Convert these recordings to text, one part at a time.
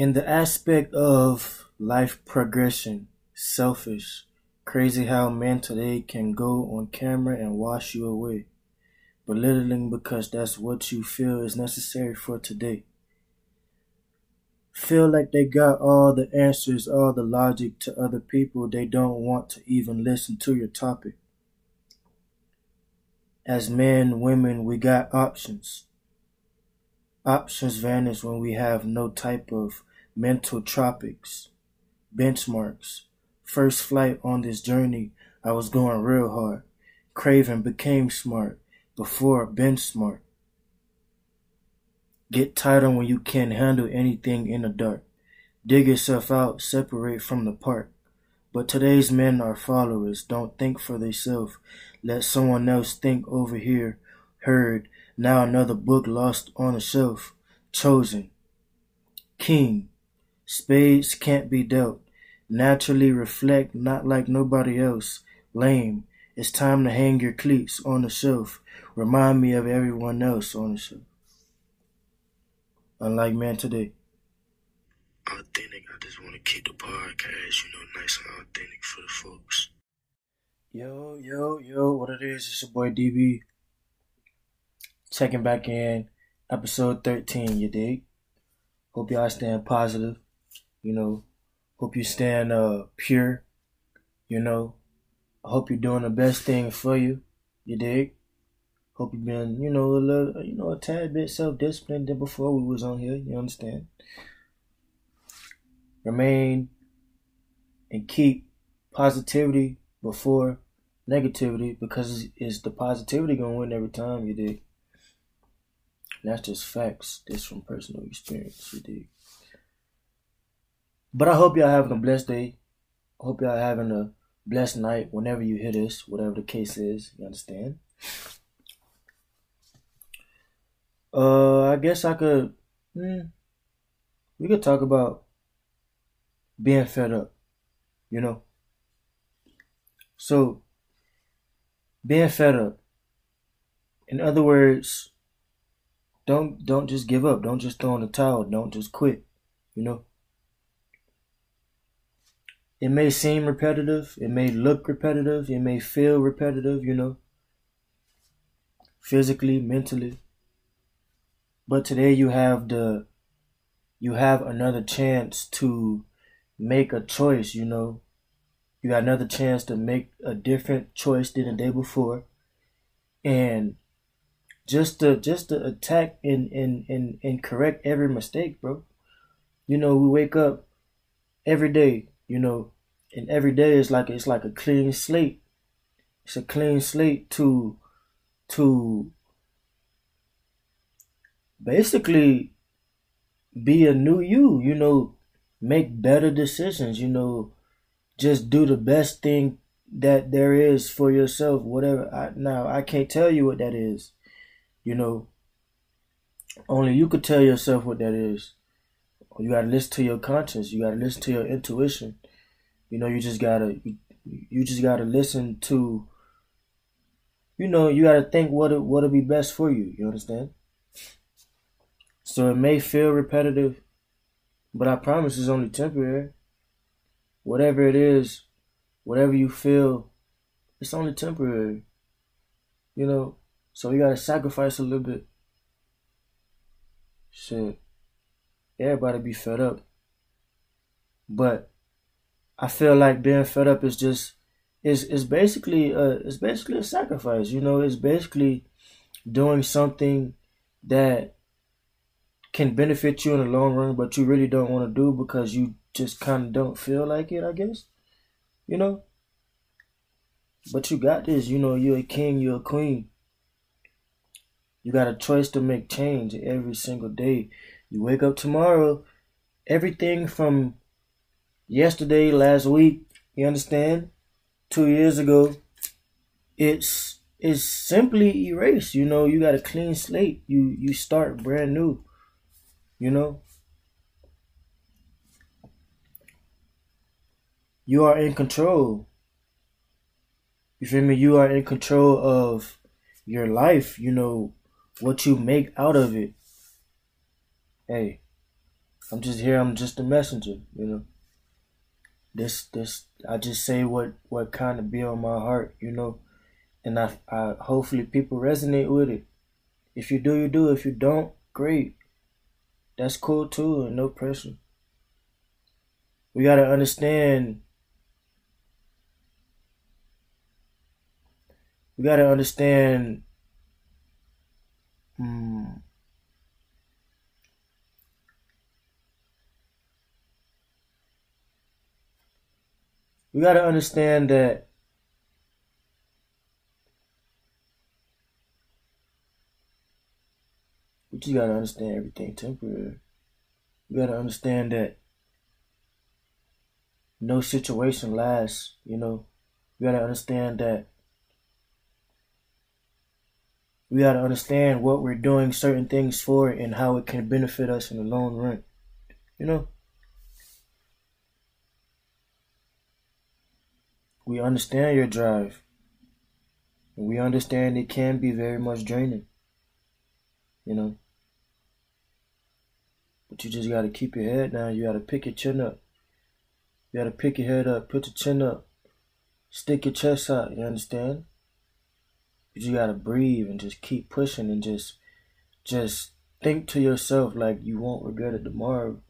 in the aspect of life progression, selfish, crazy how men today can go on camera and wash you away, belittling because that's what you feel is necessary for today. Feel like they got all the answers, all the logic to other people, they don't want to even listen to your topic. As men, women, we got options. Options vanish when we have no type of mental tropics, benchmarks. First flight on this journey, I was going real hard. Craven became smart before been smart. Get tighter when you can't handle anything in the dark. Dig yourself out, separate from the park. But today's men are followers, don't think for themselves. Let someone else think over here. Heard, now another book lost on a shelf. Chosen. King. Spades can't be dealt. Naturally reflect, not like nobody else. Lame. It's time to hang your cleats on the shelf. Remind me of everyone else on the shelf. Unlike man today. Authentic, I just want to keep the podcast, you know, nice and authentic for the folks. Yo, yo, yo, what it is, it's your boy DB. Checking back in, episode 13, you dig? Hope y'all staying positive. You know, hope you staying uh pure. You know, I hope you're doing the best thing for you. You dig? Hope you've been, you know, a little, you know, a tad bit self-disciplined than before we was on here. You understand? Remain and keep positivity before negativity because it's the positivity gonna win every time. You dig? And that's just facts. This from personal experience. You dig? But I hope y'all having a blessed day. I hope y'all having a blessed night whenever you hear this, whatever the case is. You understand? Uh, I guess I could. Hmm, we could talk about being fed up. You know. So, being fed up. In other words, don't don't just give up. Don't just throw in the towel. Don't just quit. You know. It may seem repetitive, it may look repetitive, it may feel repetitive, you know, physically, mentally. But today you have the you have another chance to make a choice, you know. You got another chance to make a different choice than the day before. And just to just to attack and and, and, and correct every mistake, bro. You know, we wake up every day you know, and every day is like it's like a clean slate. It's a clean slate to to basically be a new you, you know, make better decisions, you know, just do the best thing that there is for yourself, whatever. I, now, I can't tell you what that is, you know. Only you could tell yourself what that is. You gotta listen to your conscience. You gotta listen to your intuition. You know, you just gotta you, you just gotta listen to. You know, you gotta think what it what'll be best for you. You understand? So it may feel repetitive, but I promise it's only temporary. Whatever it is, whatever you feel, it's only temporary. You know, so you gotta sacrifice a little bit. Shit everybody be fed up. But I feel like being fed up is just is is basically uh, a, it's basically a sacrifice. You know, it's basically doing something that can benefit you in the long run, but you really don't want to do because you just kind of don't feel like it. I guess, you know. But you got this. You know, you're a king. You're a queen. You got a choice to make change every single day. You wake up tomorrow, everything from yesterday, last week, you understand? Two years ago, it's it's simply erased. You know, you got a clean slate. You you start brand new. You know? You are in control. You feel me? You are in control of your life, you know, what you make out of it hey, I'm just here. I'm just a messenger. You know. This this I just say what what kind of be on my heart. You know, and I I hopefully people resonate with it. If you do, you do. If you don't, great. That's cool too, and no pressure. We gotta understand. We gotta understand. Hmm. We got to understand that we just got to understand everything temporary. We got to understand that no situation lasts, you know. We got to understand that we got to understand what we're doing certain things for and how it can benefit us in the long run. You know? We understand your drive. And we understand it can be very much draining. You know? But you just gotta keep your head down. You gotta pick your chin up. You gotta pick your head up, put your chin up, stick your chest out, you understand? But you gotta breathe and just keep pushing and just just think to yourself like you won't regret it tomorrow.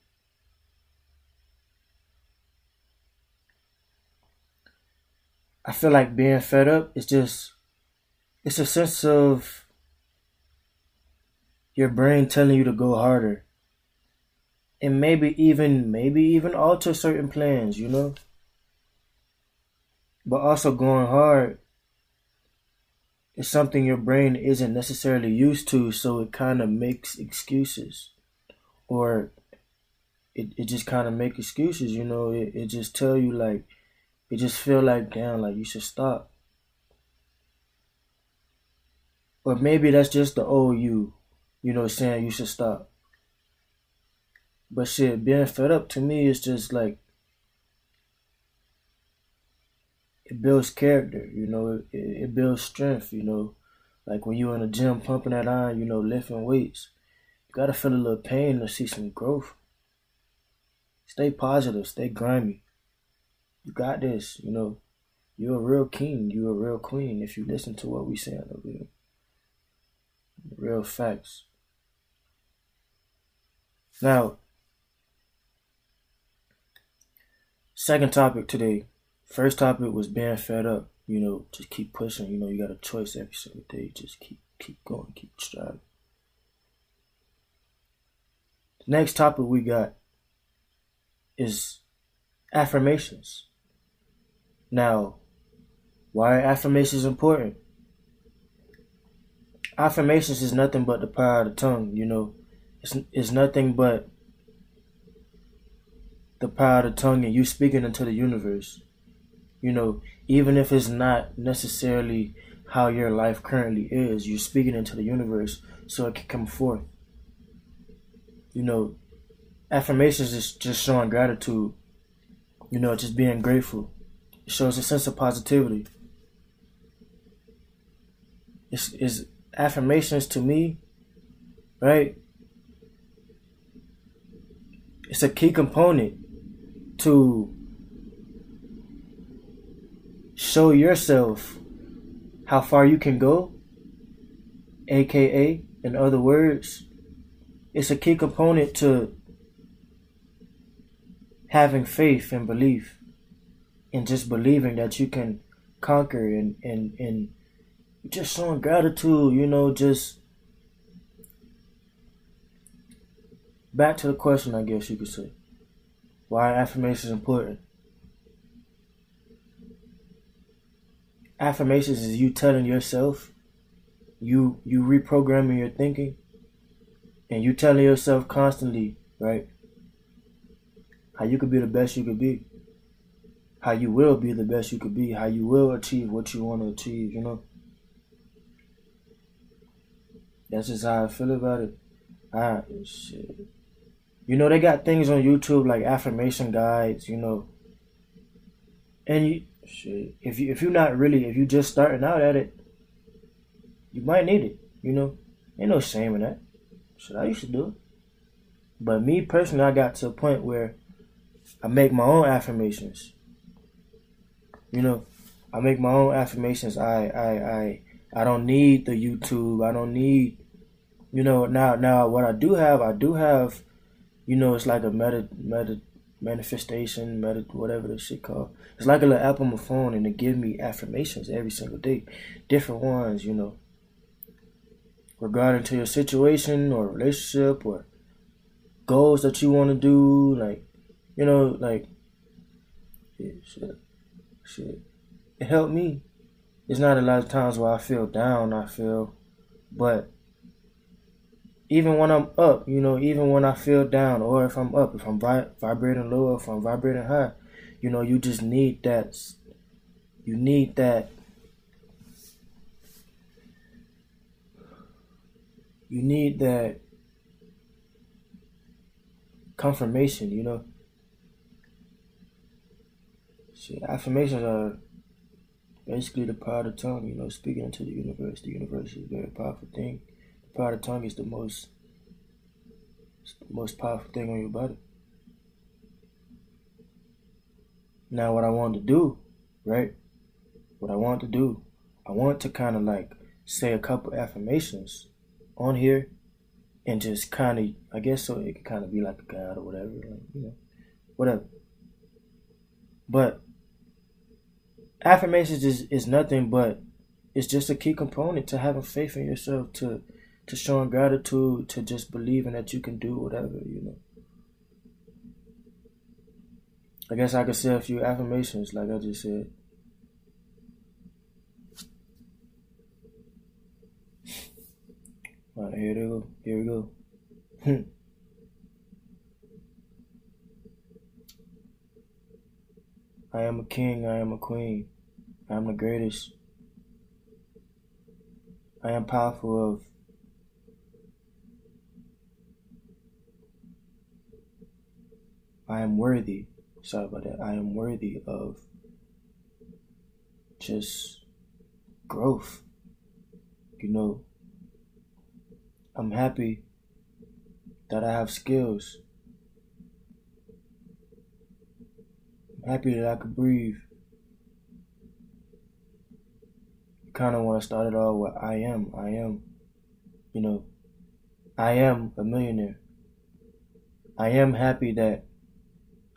I feel like being fed up is just it's a sense of your brain telling you to go harder. And maybe even maybe even alter certain plans, you know? But also going hard is something your brain isn't necessarily used to, so it kind of makes excuses. Or it, it just kind of make excuses, you know? It, it just tell you like it just feel like damn, like you should stop. or maybe that's just the old you, you know, saying you should stop. But shit, being fed up to me is just like it builds character, you know, it, it builds strength, you know. Like when you're in the gym pumping that iron, you know, lifting weights, you gotta feel a little pain to see some growth. Stay positive, stay grimy you got this, you know. You're a real king, you're a real queen if you listen to what we saying over here. Real facts. Now, second topic today. First topic was being fed up. You know, just keep pushing. You know, you got a choice every single day. Just keep keep going, keep striving. The next topic we got is affirmations. Now, why are affirmations important? Affirmations is nothing but the power of the tongue, you know. It's, it's nothing but the power of the tongue and you speaking into the universe. You know, even if it's not necessarily how your life currently is, you're speaking into the universe so it can come forth. You know, affirmations is just showing gratitude. You know, just being grateful. Shows a sense of positivity. It's, it's affirmations to me, right? It's a key component to show yourself how far you can go, aka, in other words, it's a key component to having faith and belief and just believing that you can conquer and and and just showing gratitude, you know, just back to the question, I guess you could say. Why affirmations important? Affirmations is you telling yourself, you you reprogramming your thinking, and you telling yourself constantly, right? How you could be the best you could be how you will be the best you could be, how you will achieve what you want to achieve, you know. That's just how I feel about it. I shit. You know, they got things on YouTube like affirmation guides, you know. And you shit, if you if you're not really if you're just starting out at it, you might need it, you know. Ain't no shame in that. Shit, I used to do it. But me personally, I got to a point where I make my own affirmations. You know, I make my own affirmations. I I I I don't need the YouTube. I don't need you know now now what I do have I do have you know it's like a meta meta manifestation meta whatever the shit called. It's like a little app on my phone and it give me affirmations every single day, different ones. You know, regarding to your situation or relationship or goals that you want to do, like you know, like yeah, shit, shit. It helped me. It's not a lot of times where I feel down. I feel, but even when I'm up, you know, even when I feel down, or if I'm up, if I'm vi- vibrating low, if I'm vibrating high, you know, you just need that. You need that. You need that confirmation, you know. See, affirmations are basically the power of the tongue, you know, speaking into the universe. The universe is a very powerful thing. The power of the tongue is the most the most powerful thing on your body. Now what I want to do, right? What I want to do, I want to kind of like say a couple affirmations on here and just kind of, I guess so it could kind of be like a guide or whatever, like, you know, whatever. But affirmations is, is nothing but it's just a key component to having faith in yourself, to to showing gratitude, to just believing that you can do whatever, you know. I guess I could say a few affirmations, like I just said. All right, here we go. Here we go. I am a king, I am a queen, I am the greatest. I am powerful of I am worthy. Sorry about that. I am worthy of just growth. You know, I'm happy that I have skills. Happy that I could breathe. Kind of want to start it all with I am. I am. You know, I am a millionaire. I am happy that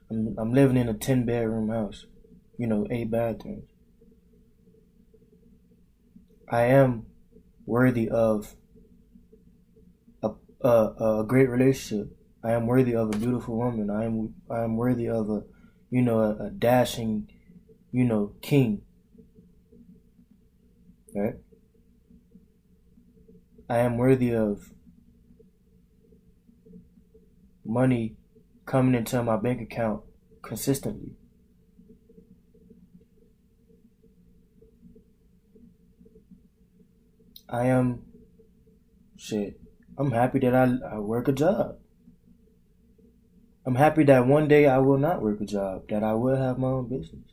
I'm, I'm living in a 10 bedroom house, you know, eight bathrooms. I am worthy of a, a, a great relationship. I am worthy of a beautiful woman. I am I am worthy of a you know a, a dashing you know king. Right? I am worthy of money coming into my bank account consistently. I am shit. I'm happy that I, I work a job. I'm happy that one day I will not work a job, that I will have my own business.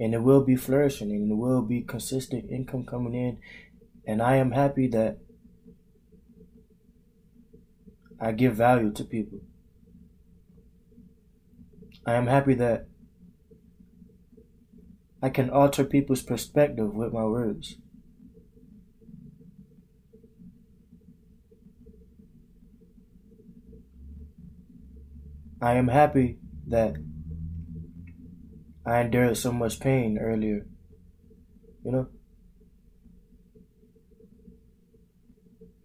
And it will be flourishing and it will be consistent income coming in. And I am happy that I give value to people. I am happy that I can alter people's perspective with my words. I am happy that I endured so much pain earlier. You know?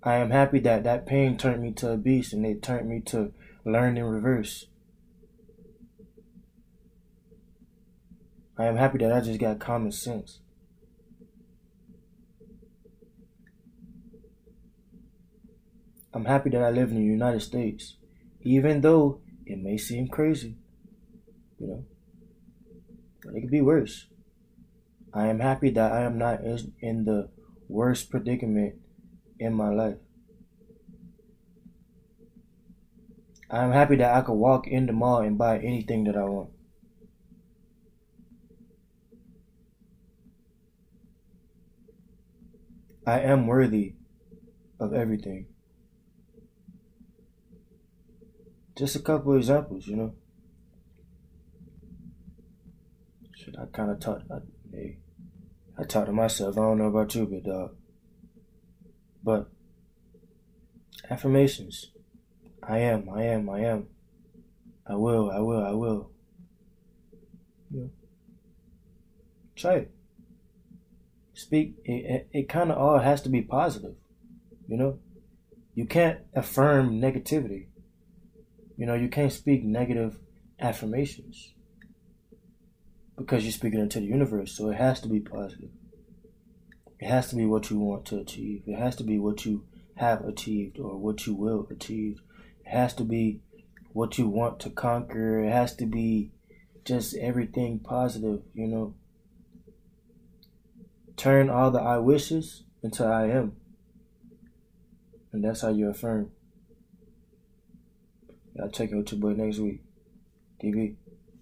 I am happy that that pain turned me to a beast and it turned me to learn in reverse. I am happy that I just got common sense. I'm happy that I live in the United States, even though it may seem crazy, you know, but it could be worse. I am happy that I am not in the worst predicament in my life. I am happy that I could walk in the mall and buy anything that I want. I am worthy of everything. Just a couple examples, you know. Shit, I kind of taught. I, hey, I taught to myself. I don't know about you, but dog. But affirmations. I am. I am. I am. I will. I will. I will. Yeah. Try it. Speak. It, it, it kind of all has to be positive. You know, you can't affirm negativity. You know, you can't speak negative affirmations because you're speaking into the universe. So it has to be positive. It has to be what you want to achieve. It has to be what you have achieved or what you will achieve. It has to be what you want to conquer. It has to be just everything positive, you know. Turn all the I wishes into I am. And that's how you affirm. I'll check out your boy next week. DB.